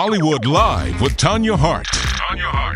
Hollywood Live with Tanya Hart.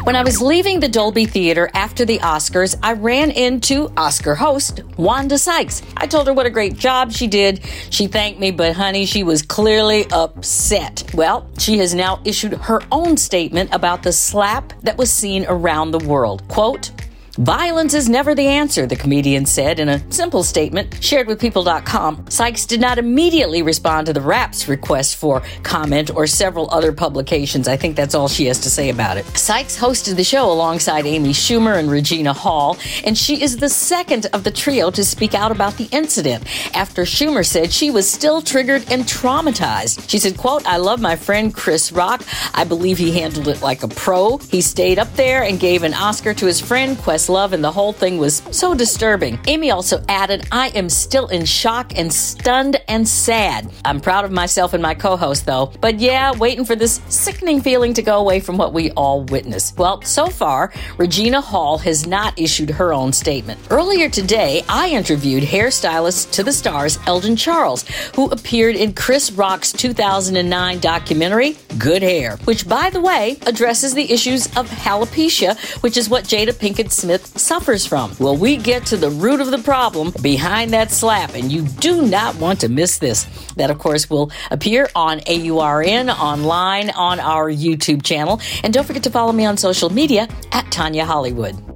When I was leaving the Dolby Theater after the Oscars, I ran into Oscar host Wanda Sykes. I told her what a great job she did. She thanked me, but honey, she was clearly upset. Well, she has now issued her own statement about the slap that was seen around the world. Quote, Violence is never the answer, the comedian said in a simple statement shared with People.com. Sykes did not immediately respond to the Wrap's request for comment or several other publications. I think that's all she has to say about it. Sykes hosted the show alongside Amy Schumer and Regina Hall, and she is the second of the trio to speak out about the incident after Schumer said she was still triggered and traumatized. She said, quote, I love my friend Chris Rock. I believe he handled it like a pro. He stayed up there and gave an Oscar to his friend, Quest love, and the whole thing was so disturbing. Amy also added, I am still in shock and stunned and sad. I'm proud of myself and my co host, though. But yeah, waiting for this sickening feeling to go away from what we all witnessed. Well, so far, Regina Hall has not issued her own statement. Earlier today, I interviewed hairstylist to the stars Eldon Charles, who appeared in Chris Rock's 2009 documentary, Good Hair, which, by the way, addresses the issues of alopecia, which is what Jada Pinkett Smith suffers from. Well, we get to the root of the problem behind that slap, and you do not want to miss this. That, of course, will appear on AURN online on our YouTube channel. And don't forget to follow me on social media at Tanya Hollywood.